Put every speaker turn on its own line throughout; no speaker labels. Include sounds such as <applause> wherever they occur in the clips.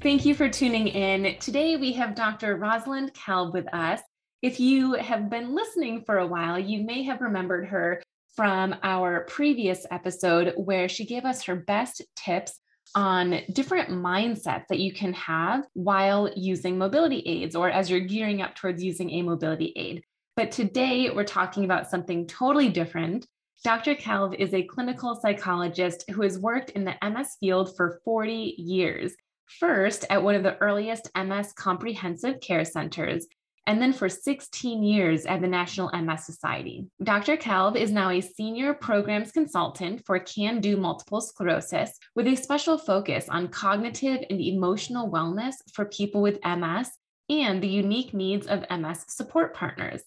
Thank you for tuning in. Today we have Dr. Rosalind Kalb with us. If you have been listening for a while, you may have remembered her from our previous episode where she gave us her best tips on different mindsets that you can have while using mobility aids or as you're gearing up towards using a mobility aid. But today we're talking about something totally different. Dr. Kalb is a clinical psychologist who has worked in the MS field for 40 years first at one of the earliest MS comprehensive care centers, and then for 16 years at the National MS Society. Dr. Kalb is now a senior programs consultant for Can Do Multiple Sclerosis with a special focus on cognitive and emotional wellness for people with MS and the unique needs of MS support partners.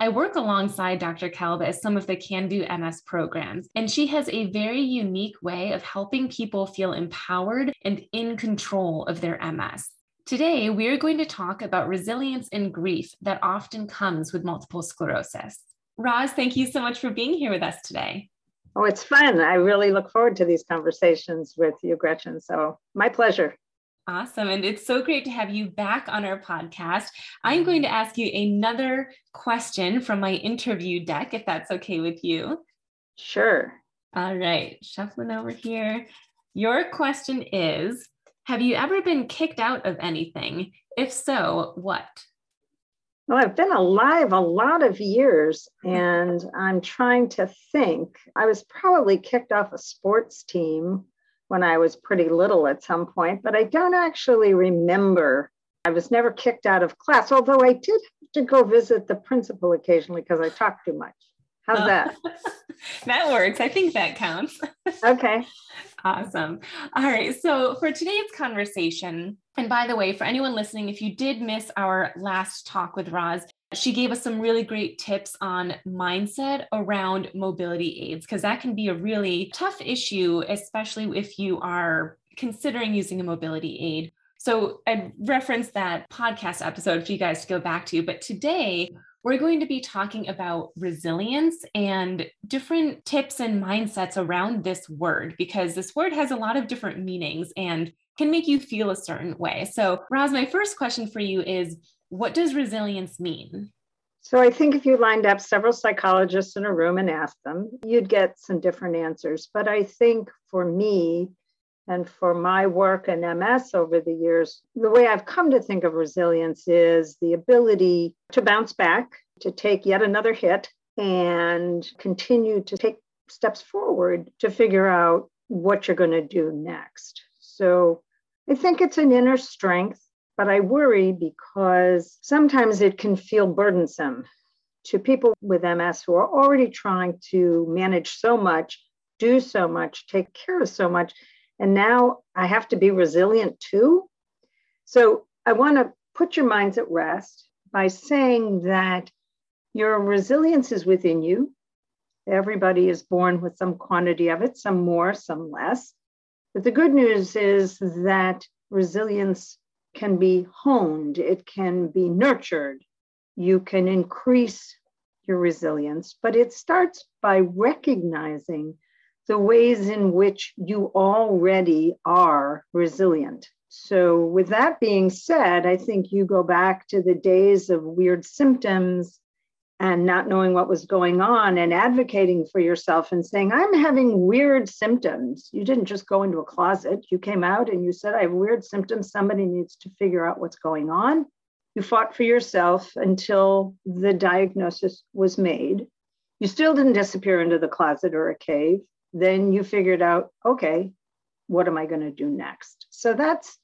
I work alongside Dr. Kalb as some of the Can Do MS programs, and she has a very unique way of helping people feel empowered and in control of their MS. Today, we are going to talk about resilience and grief that often comes with multiple sclerosis. Roz, thank you so much for being here with us today.
Oh, it's fun. I really look forward to these conversations with you, Gretchen. So, my pleasure.
Awesome. And it's so great to have you back on our podcast. I'm going to mm-hmm. ask you another question from my interview deck, if that's okay with you.
Sure.
All right. Shuffling over here. Your question is Have you ever been kicked out of anything? If so, what?
Well, I've been alive a lot of years and I'm trying to think. I was probably kicked off a sports team when I was pretty little at some point, but I don't actually remember. I was never kicked out of class, although I did have to go visit the principal occasionally because I talked too much. How's oh. that? <laughs>
that works. I think that counts. <laughs>
okay.
Awesome. All right. So, for today's conversation, and by the way, for anyone listening, if you did miss our last talk with Roz, she gave us some really great tips on mindset around mobility aids, because that can be a really tough issue, especially if you are considering using a mobility aid. So I referenced that podcast episode for you guys to go back to. But today, we're going to be talking about resilience and different tips and mindsets around this word because this word has a lot of different meanings and can make you feel a certain way. So, Roz, my first question for you is what does resilience mean?
So I think if you lined up several psychologists in a room and asked them, you'd get some different answers. But I think for me and for my work in MS over the years, the way I've come to think of resilience is the ability to bounce back, to take yet another hit, and continue to take steps forward to figure out what you're going to do next. So I think it's an inner strength but I worry because sometimes it can feel burdensome to people with MS who are already trying to manage so much, do so much, take care of so much. And now I have to be resilient too. So I want to put your minds at rest by saying that your resilience is within you. Everybody is born with some quantity of it, some more, some less. But the good news is that resilience can be honed, it can be nurtured. You can increase your resilience, but it starts by recognizing the ways in which you already are resilient. So, with that being said, I think you go back to the days of weird symptoms and not knowing what was going on and advocating for yourself and saying, I'm having weird symptoms. You didn't just go into a closet. You came out and you said, I have weird symptoms. Somebody needs to figure out what's going on. You fought for yourself until the diagnosis was made. You still didn't disappear into the closet or a cave. Then you figured out, okay, what am I going to do next? So that's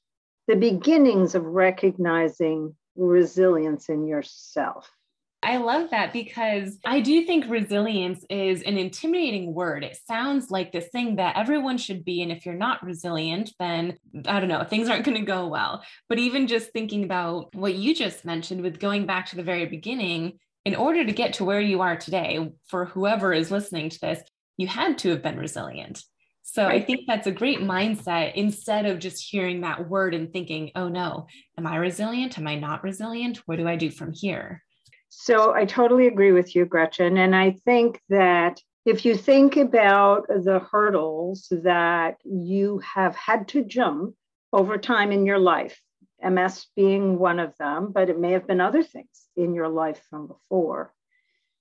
the beginnings of recognizing resilience in yourself.
I love that because I do think resilience is an intimidating word. It sounds like this thing that everyone should be. And if you're not resilient, then I don't know, things aren't going to go well. But even just thinking about what you just mentioned with going back to the very beginning, in order to get to where you are today, for whoever is listening to this, you had to have been resilient. So right. I think that's a great mindset instead of just hearing that word and thinking, oh no, am I resilient? Am I not resilient? What do I do from here?
So I totally agree with you, Gretchen. And I think that if you think about the hurdles that you have had to jump over time in your life, MS being one of them, but it may have been other things in your life from before.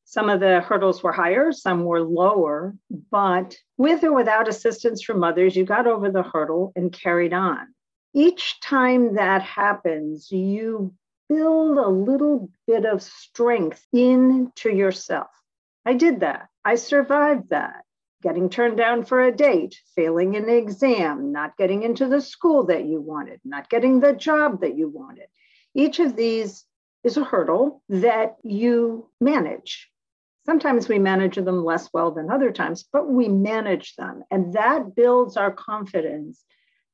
Some of the hurdles were higher, some were lower, but with or without assistance from others, you got over the hurdle and carried on. Each time that happens, you build a little bit of strength into yourself. I did that. I survived that. Getting turned down for a date, failing an exam, not getting into the school that you wanted, not getting the job that you wanted. Each of these is a hurdle that you manage. Sometimes we manage them less well than other times, but we manage them. And that builds our confidence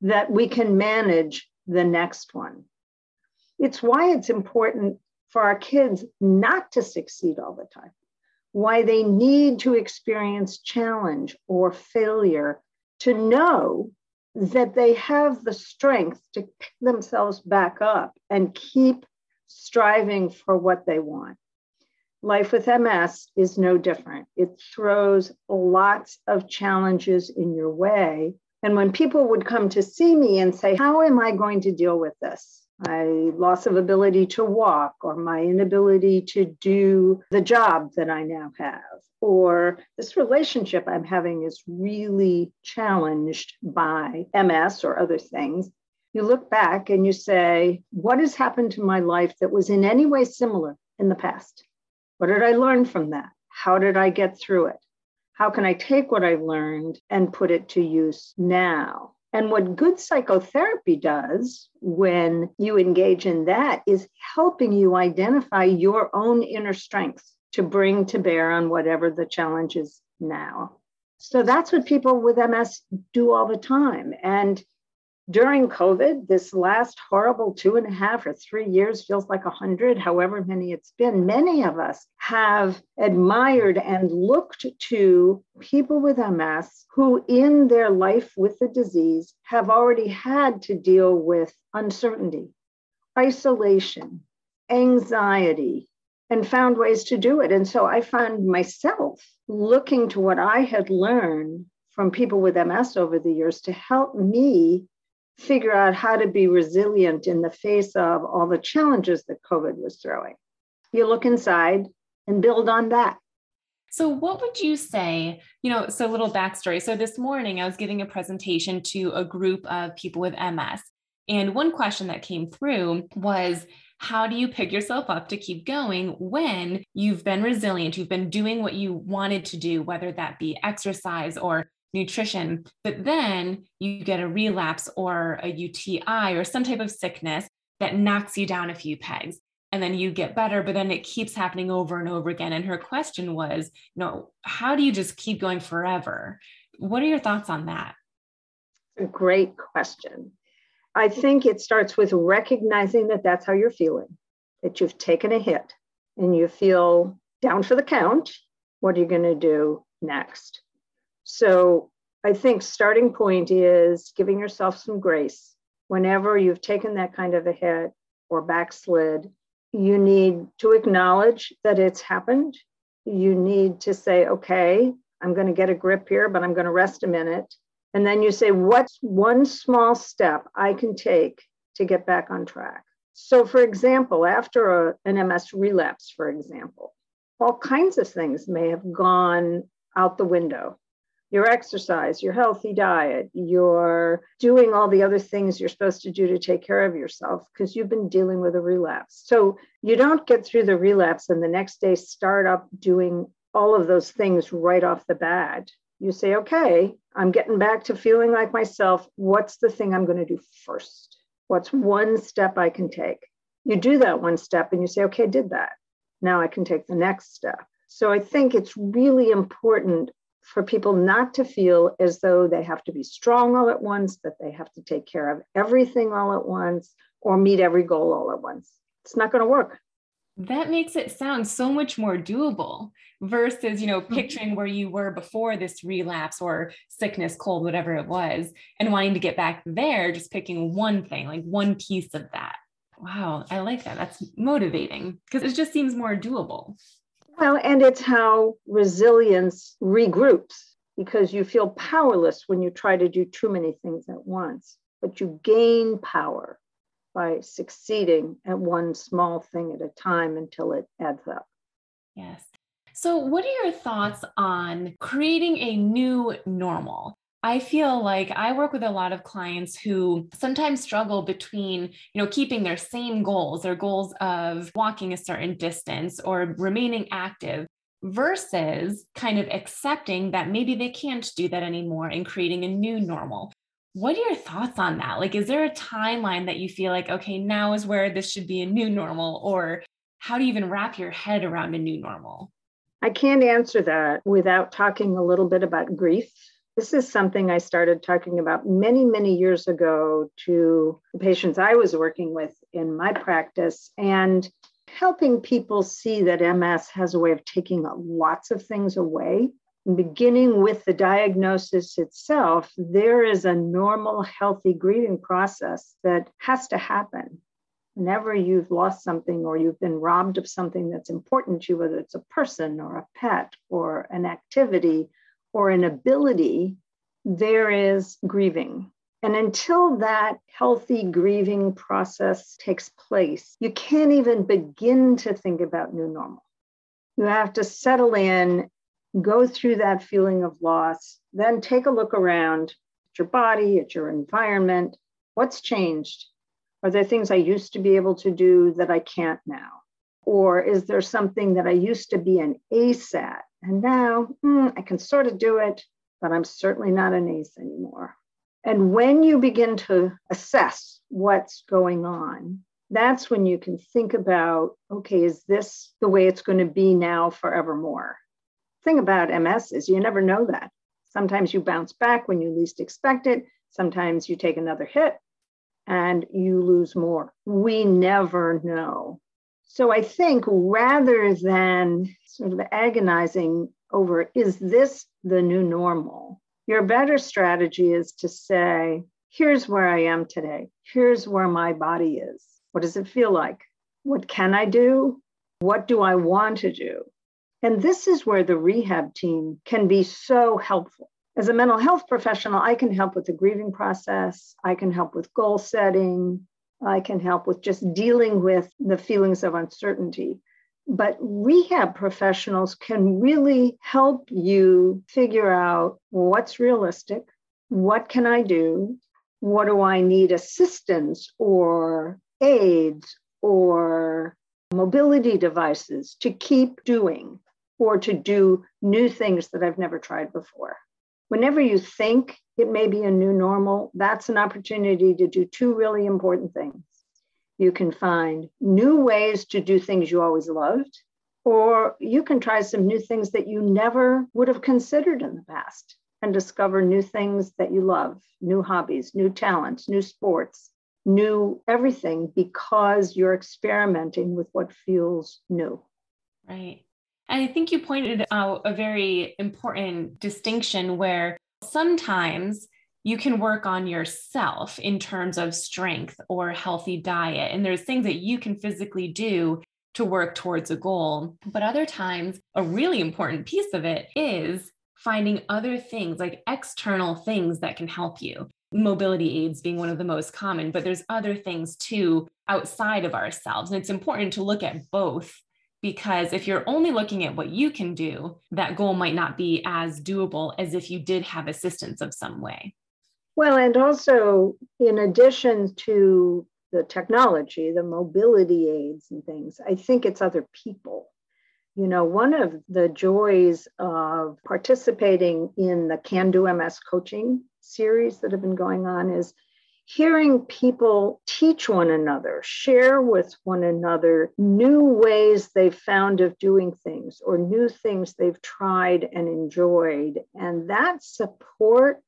that we can manage the next one. It's why it's important for our kids not to succeed all the time, why they need to experience challenge or failure to know that they have the strength to pick themselves back up and keep striving for what they want. Life with MS is no different. It throws lots of challenges in your way. And when people would come to see me and say, How am I going to deal with this? My loss of ability to walk, or my inability to do the job that I now have, or this relationship I'm having is really challenged by MS or other things. You look back and you say, What has happened to my life that was in any way similar in the past? What did I learn from that? How did I get through it? How can I take what I've learned and put it to use now? And what good psychotherapy does when you engage in that is helping you identify your own inner strengths to bring to bear on whatever the challenge is now. So that's what people with MS do all the time. And during COVID, this last horrible two and a half or three years feels like a hundred, however many it's been. Many of us have admired and looked to people with MS who, in their life with the disease, have already had to deal with uncertainty, isolation, anxiety, and found ways to do it. And so I found myself looking to what I had learned from people with MS over the years to help me figure out how to be resilient in the face of all the challenges that COVID was throwing. You look inside and build on that.
So, what would you say? You know, so a little backstory. So, this morning I was giving a presentation to a group of people with MS. And one question that came through was, how do you pick yourself up to keep going when you've been resilient? You've been doing what you wanted to do, whether that be exercise or nutrition, but then you get a relapse or a UTI or some type of sickness that knocks you down a few pegs. And then you get better, but then it keeps happening over and over again. And her question was, you know, how do you just keep going forever? What are your thoughts on that?
A great question. I think it starts with recognizing that that's how you're feeling, that you've taken a hit and you feel down for the count. What are you going to do next? So I think starting point is giving yourself some grace. Whenever you've taken that kind of a hit or backslid, you need to acknowledge that it's happened. You need to say, okay, I'm going to get a grip here, but I'm going to rest a minute. And then you say, what's one small step I can take to get back on track? So, for example, after a, an MS relapse, for example, all kinds of things may have gone out the window your exercise, your healthy diet, you're doing all the other things you're supposed to do to take care of yourself because you've been dealing with a relapse. So you don't get through the relapse and the next day start up doing all of those things right off the bat. You say, okay, I'm getting back to feeling like myself. What's the thing I'm going to do first? What's one step I can take? You do that one step and you say, okay, I did that. Now I can take the next step. So I think it's really important for people not to feel as though they have to be strong all at once, that they have to take care of everything all at once, or meet every goal all at once. It's not going to work.
That makes it sound so much more doable versus, you know, mm-hmm. picturing where you were before this relapse or sickness, cold, whatever it was, and wanting to get back there, just picking one thing, like one piece of that. Wow, I like that. That's motivating because it just seems more doable.
Well, and it's how resilience regroups because you feel powerless when you try to do too many things at once, but you gain power by succeeding at one small thing at a time until it adds up.
Yes. So, what are your thoughts on creating a new normal? I feel like I work with a lot of clients who sometimes struggle between, you know, keeping their same goals, their goals of walking a certain distance or remaining active versus kind of accepting that maybe they can't do that anymore and creating a new normal. What are your thoughts on that? Like, is there a timeline that you feel like, okay, now is where this should be a new normal? Or how do you even wrap your head around a new normal?
I can't answer that without talking a little bit about grief this is something I started talking about many, many years ago to the patients I was working with in my practice and helping people see that MS has a way of taking lots of things away. Beginning with the diagnosis itself, there is a normal, healthy grieving process that has to happen. Whenever you've lost something or you've been robbed of something that's important to you, whether it's a person or a pet or an activity or an ability, there is grieving. And until that healthy grieving process takes place, you can't even begin to think about new normal. You have to settle in, go through that feeling of loss, then take a look around at your body, at your environment. What's changed? Are there things I used to be able to do that I can't now? Or is there something that I used to be an ace at and now hmm, I can sort of do it, but I'm certainly not an ace anymore. And when you begin to assess what's going on, that's when you can think about okay, is this the way it's going to be now forevermore? Thing about MS is you never know that. Sometimes you bounce back when you least expect it, sometimes you take another hit and you lose more. We never know. So I think rather than sort of agonizing over, is this the new normal? Your better strategy is to say, here's where I am today. Here's where my body is. What does it feel like? What can I do? What do I want to do? And this is where the rehab team can be so helpful. As a mental health professional, I can help with the grieving process. I can help with goal setting. I can help with just dealing with the feelings of uncertainty. But rehab professionals can really help you figure out what's realistic, what can I do, what do I need assistance or aids or mobility devices to keep doing or to do new things that I've never tried before. Whenever you think it may be a new normal, that's an opportunity to do two really important things. You can find new ways to do things you always loved, or you can try some new things that you never would have considered in the past and discover new things that you love, new hobbies, new talents, new sports, new everything because you're experimenting with what feels new.
Right. And I think you pointed out a very important distinction where sometimes you can work on yourself in terms of strength or healthy diet. And there's things that you can physically do to work towards a goal. But other times, a really important piece of it is finding other things like external things that can help you. Mobility aids being one of the most common, but there's other things too outside of ourselves. And it's important to look at both because if you're only looking at what you can do, that goal might not be as doable as if you did have assistance of some way.
Well, and also, in addition to the technology, the mobility aids and things, I think it's other people. You know, one of the joys of participating in the Can Do MS coaching series that have been going on is hearing people teach one another, share with one another new ways they've found of doing things or new things they've tried and enjoyed. And that support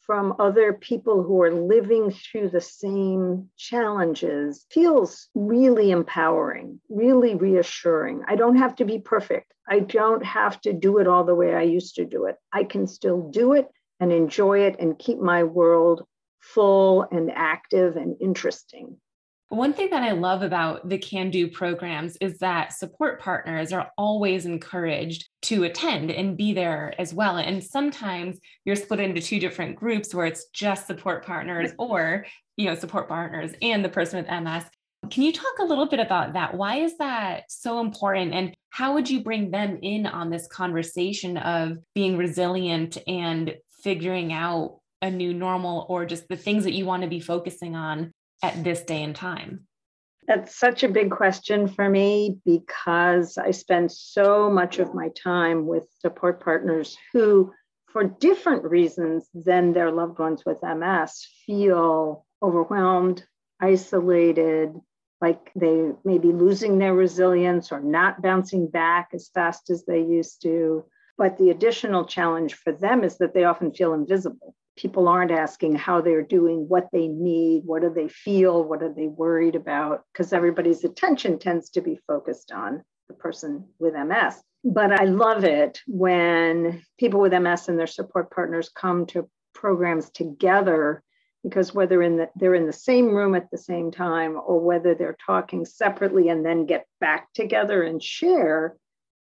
from other people who are living through the same challenges feels really empowering, really reassuring. I don't have to be perfect. I don't have to do it all the way I used to do it. I can still do it and enjoy it and keep my world full and active and interesting.
One thing that I love about the Can Do programs is that support partners are always encouraged to attend and be there as well. And sometimes you're split into two different groups where it's just support partners or, you know, support partners and the person with MS. Can you talk a little bit about that? Why is that so important? And how would you bring them in on this conversation of being resilient and figuring out a new normal or just the things that you want to be focusing on at this day and time?
That's such a big question for me because I spend so much of my time with support partners who, for different reasons than their loved ones with MS, feel overwhelmed, isolated, like they may be losing their resilience or not bouncing back as fast as they used to. But the additional challenge for them is that they often feel invisible people aren't asking how they're doing, what they need, what do they feel, what are they worried about, because everybody's attention tends to be focused on the person with MS. But I love it when people with MS and their support partners come to programs together because whether in the, they're in the same room at the same time or whether they're talking separately and then get back together and share,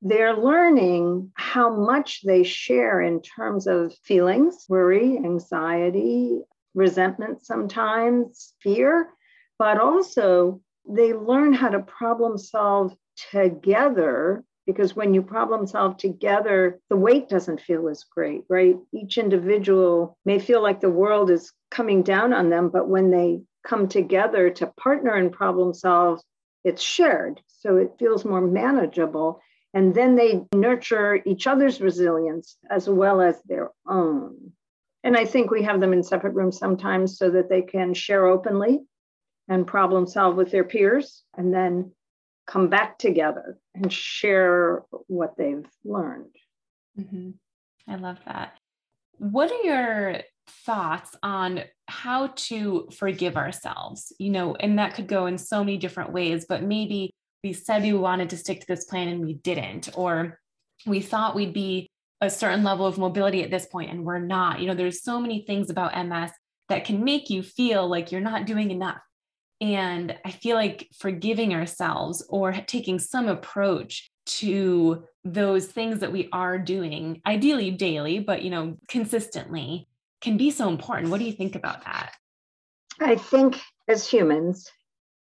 they're learning how much they share in terms of feelings, worry, anxiety, resentment sometimes, fear, but also they learn how to problem solve together because when you problem solve together, the weight doesn't feel as great, right? Each individual may feel like the world is coming down on them, but when they come together to partner and problem solve, it's shared. So it feels more manageable. And then they nurture each other's resilience as well as their own. And I think we have them in separate rooms sometimes so that they can share openly and problem solve with their peers and then come back together and share what they've learned.
Mm-hmm. I love that. What are your thoughts on how to forgive ourselves? You know, and that could go in so many different ways, but maybe we said we wanted to stick to this plan and we didn't, or we thought we'd be a certain level of mobility at this point and we're not. You know, there's so many things about MS that can make you feel like you're not doing enough. And I feel like forgiving ourselves or taking some approach to those things that we are doing, ideally daily, but you know, consistently, can be so important. What do you think about that?
I think as humans,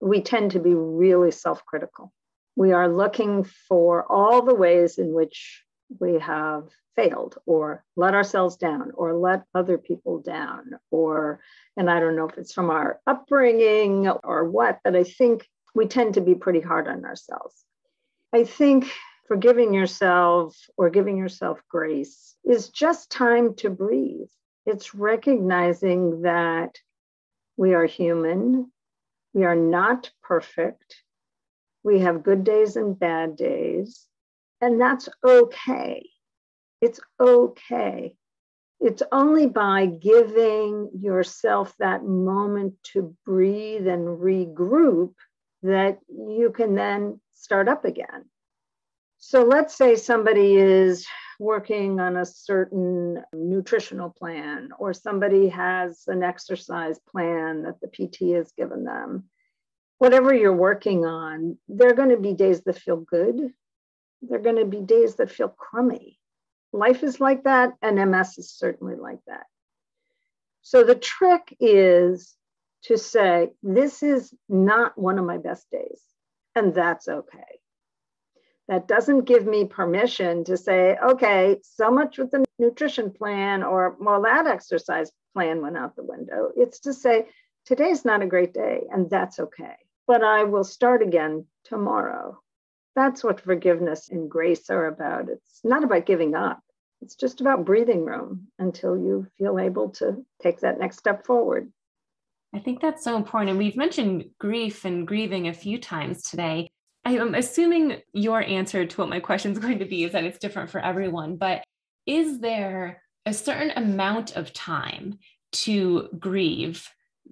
we tend to be really self critical. We are looking for all the ways in which we have failed or let ourselves down or let other people down or and i don't know if it's from our upbringing or what but i think we tend to be pretty hard on ourselves i think forgiving yourself or giving yourself grace is just time to breathe it's recognizing that we are human we are not perfect. We have good days and bad days, and that's okay. It's okay. It's only by giving yourself that moment to breathe and regroup that you can then start up again. So let's say somebody is working on a certain nutritional plan or somebody has an exercise plan that the PT has given them, whatever you're working on, there are going to be days that feel good. There are going to be days that feel crummy. Life is like that, and MS is certainly like that. So the trick is to say, this is not one of my best days, and that's okay. That doesn't give me permission to say, okay, so much with the nutrition plan or well, that exercise plan went out the window. It's to say, today's not a great day, and that's okay. But I will start again tomorrow. That's what forgiveness and grace are about. It's not about giving up, it's just about breathing room until you feel able to take that next step forward.
I think that's so important. And we've mentioned grief and grieving a few times today. I am assuming your answer to what my question is <laughs> going to be is that it's different for everyone, but is there a certain amount of time to grieve?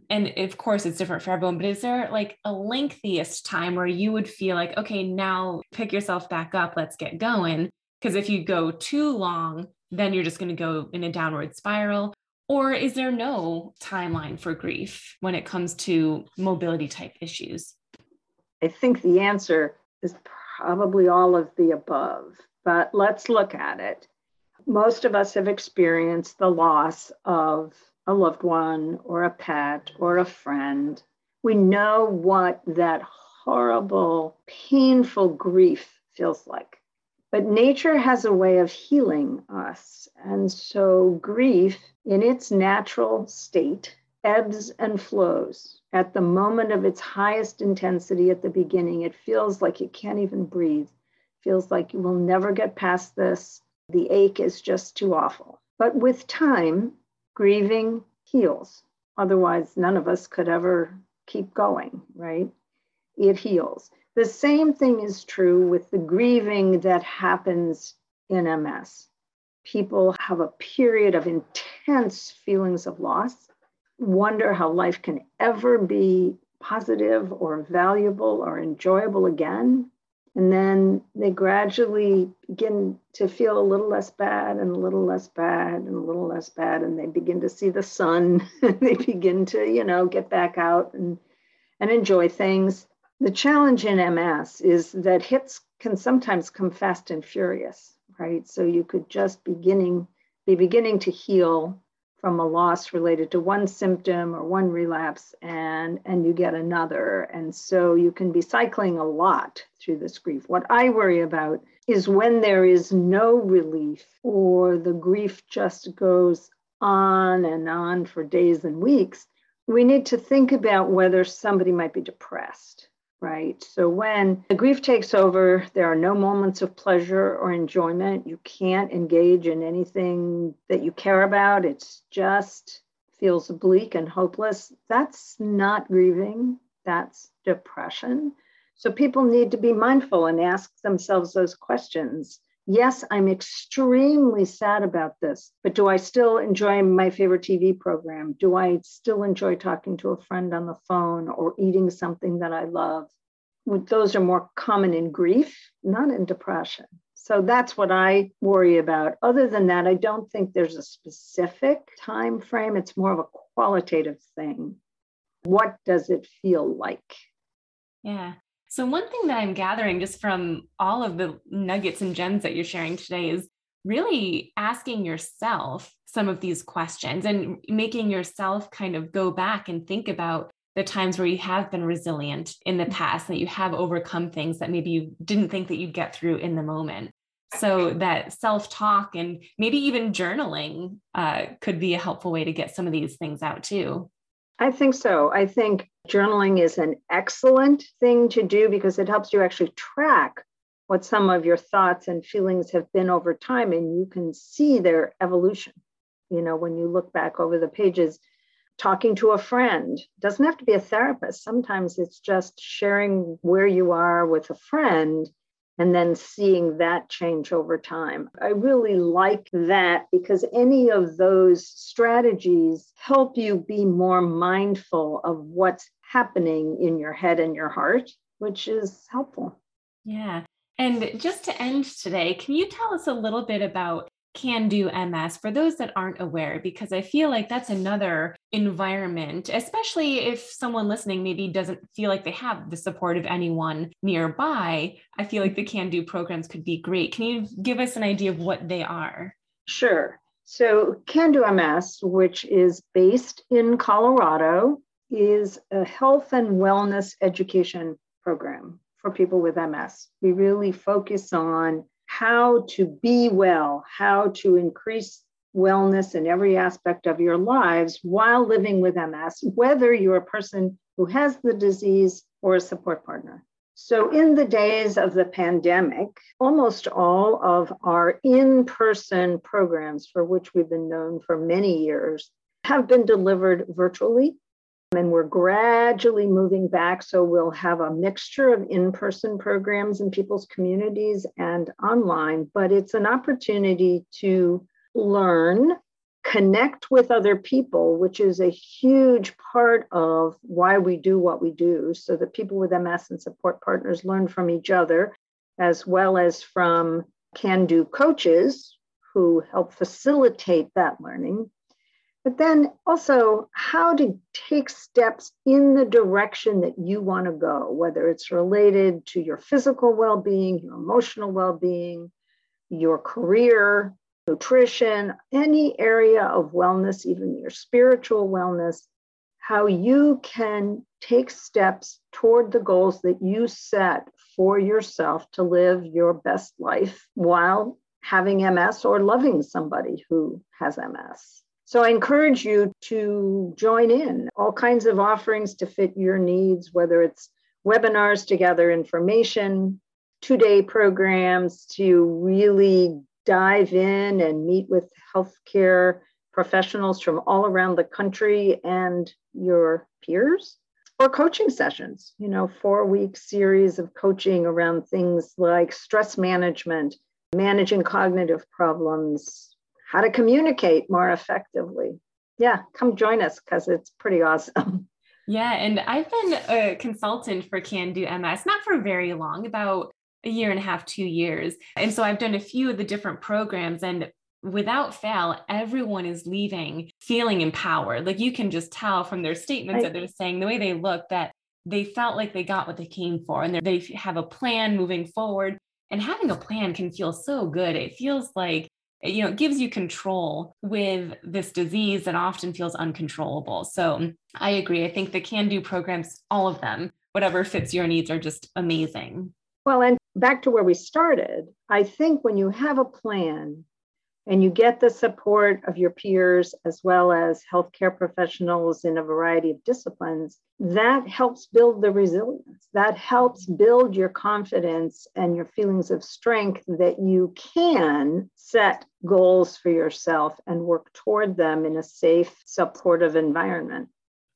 And of course, it's different for everyone, but is there like a lengthiest time where you would feel like, okay, now pick yourself back up, let's get going? Because if you go too long, then you're just going to go in a downward spiral. Or is there no timeline for grief when it comes to mobility type issues?
I think the answer is probably all of the above, but let's look at it. Most of us have experienced the loss of a loved one or a pet or a friend. We know what that horrible, painful grief feels like. But nature has a way of healing us. And so grief, in its natural state, ebbs and flows. At the moment of its highest intensity at the beginning, it feels like you can't even breathe. Feels like you will never get past this. The ache is just too awful. But with time, grieving heals. Otherwise, none of us could ever keep going, right? It heals. The same thing is true with the grieving that happens in MS. People have a period of intense feelings of loss, wonder how life can ever be positive or valuable or enjoyable again. And then they gradually begin to feel a little less bad and a little less bad and a little less bad. And they begin to see the sun. <laughs> they begin to, you know, get back out and, and enjoy things. The challenge in MS is that hits can sometimes come fast and furious, right? So you could just beginning be beginning to heal from a loss related to one symptom or one relapse and and you get another. And so you can be cycling a lot through this grief. What i worry about is when there is no relief or the grief just goes on and on for days and weeks we need to think about whether somebody might be depressed right? So when the grief takes over, there are no moments of pleasure or enjoyment. You can't engage in anything that you care about. It's just feels bleak and hopeless. That's not grieving, that's depression. So people need to be mindful and ask themselves those questions. Yes, I'm extremely sad about this, but do I still enjoy my favorite TV program? Do I still enjoy talking to a friend on the phone or eating something that I love? Those are more common in grief, not in depression. So that's what I worry about. Other than that, I don't think there's a specific time frame. It's more of a qualitative thing. What does it feel like?
Yeah. So, one thing that I'm gathering just from all of the nuggets and gems that you're sharing today is really asking yourself some of these questions and making yourself kind of go back and think about the times where you have been resilient in the mm-hmm. past, that you have overcome things that maybe you didn't think that you'd get through in the moment. So, that self talk and maybe even journaling uh, could be a helpful way to get some of these things out too.
I think so. I think journaling is an excellent thing to do because it helps you actually track what some of your thoughts and feelings have been over time and you can see their evolution. You know, when you look back over the pages, talking to a friend doesn't have to be a therapist. Sometimes it's just sharing where you are with a friend and then seeing that change over time. I really like that because any of those strategies help you be more mindful of what's happening in your head and your heart, which is helpful.
Yeah. And just to end today, can you tell us a little bit about can do MS for those that aren't aware, because I feel like that's another environment, especially if someone listening maybe doesn't feel like they have the support of anyone nearby. I feel like the Can Do programs could be great. Can you give us an idea of what they are?
Sure. So, Can Do MS, which is based in Colorado, is a health and wellness education program for people with MS. We really focus on how to be well, how to increase wellness in every aspect of your lives while living with MS, whether you're a person who has the disease or a support partner. So, in the days of the pandemic, almost all of our in person programs, for which we've been known for many years, have been delivered virtually. And we're gradually moving back. So, we'll have a mixture of in person programs in people's communities and online, but it's an opportunity to learn connect with other people, which is a huge part of why we do what we do, so that people with MS and support partners learn from each other, as well as from can do coaches who help facilitate that learning. But then also how to take steps in the direction that you want to go, whether it's related to your physical well being, your emotional well being, your career, nutrition, any area of wellness, even your spiritual wellness, how you can take steps toward the goals that you set for yourself to live your best life while having MS or loving somebody who has MS. So I encourage you to join in all kinds of offerings to fit your needs, whether it's webinars to gather information, two day programs to really dive in and meet with healthcare professionals from all around the country and your peers? Or coaching sessions you know four week series of coaching around things like stress management managing cognitive problems how to communicate more effectively. Yeah come join us because it's pretty awesome. <laughs>
Yeah and i've been a consultant for can do ms not for very long about a year and a half, two years. And so I've done a few of the different programs and without fail, everyone is leaving feeling empowered. Like you can just tell from their statements that they're saying, the way they look, that they felt like they got what they came for and they have a plan moving forward. And having a plan can feel so good. It feels like, you know, it gives you control with this disease that often feels uncontrollable. So I agree. I think the can do programs, all of them, whatever fits your needs, are just amazing.
Well, and back to where we started, I think when you have a plan and you get the support of your peers as well as healthcare professionals in a variety of disciplines, that helps build the resilience. That helps build your confidence and your feelings of strength that you can set goals for yourself and work toward them in a safe, supportive environment.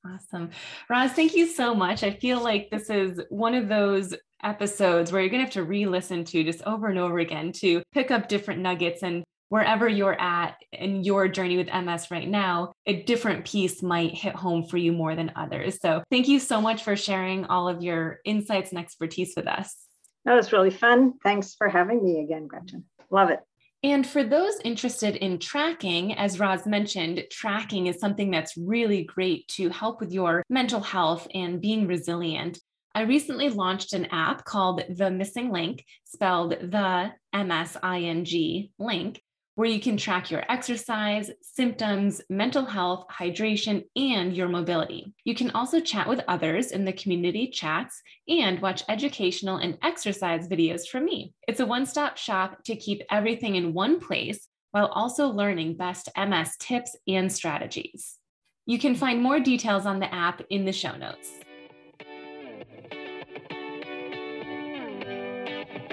Awesome. Roz, thank you so much. I feel like this is one of those episodes where you're going to have to re listen to just over and over again to pick up different nuggets and wherever you're at in your journey with MS right now, a different piece might hit home for you more than others. So, thank you so much for sharing all of your insights and expertise with us.
That was really fun. Thanks for having me again, Gretchen. Love it.
And for those interested in tracking, as Roz mentioned, tracking is something that's really great to help with your mental health and being resilient. I recently launched an app called The MSing Link, spelled the M S I N G link, where you can track your exercise, symptoms, mental health, hydration, and your mobility. You can also chat with others in the community chats and watch educational and exercise videos from me. It's a one stop shop to keep everything in one place while also learning best MS tips and strategies. You can find more details on the app in the show notes.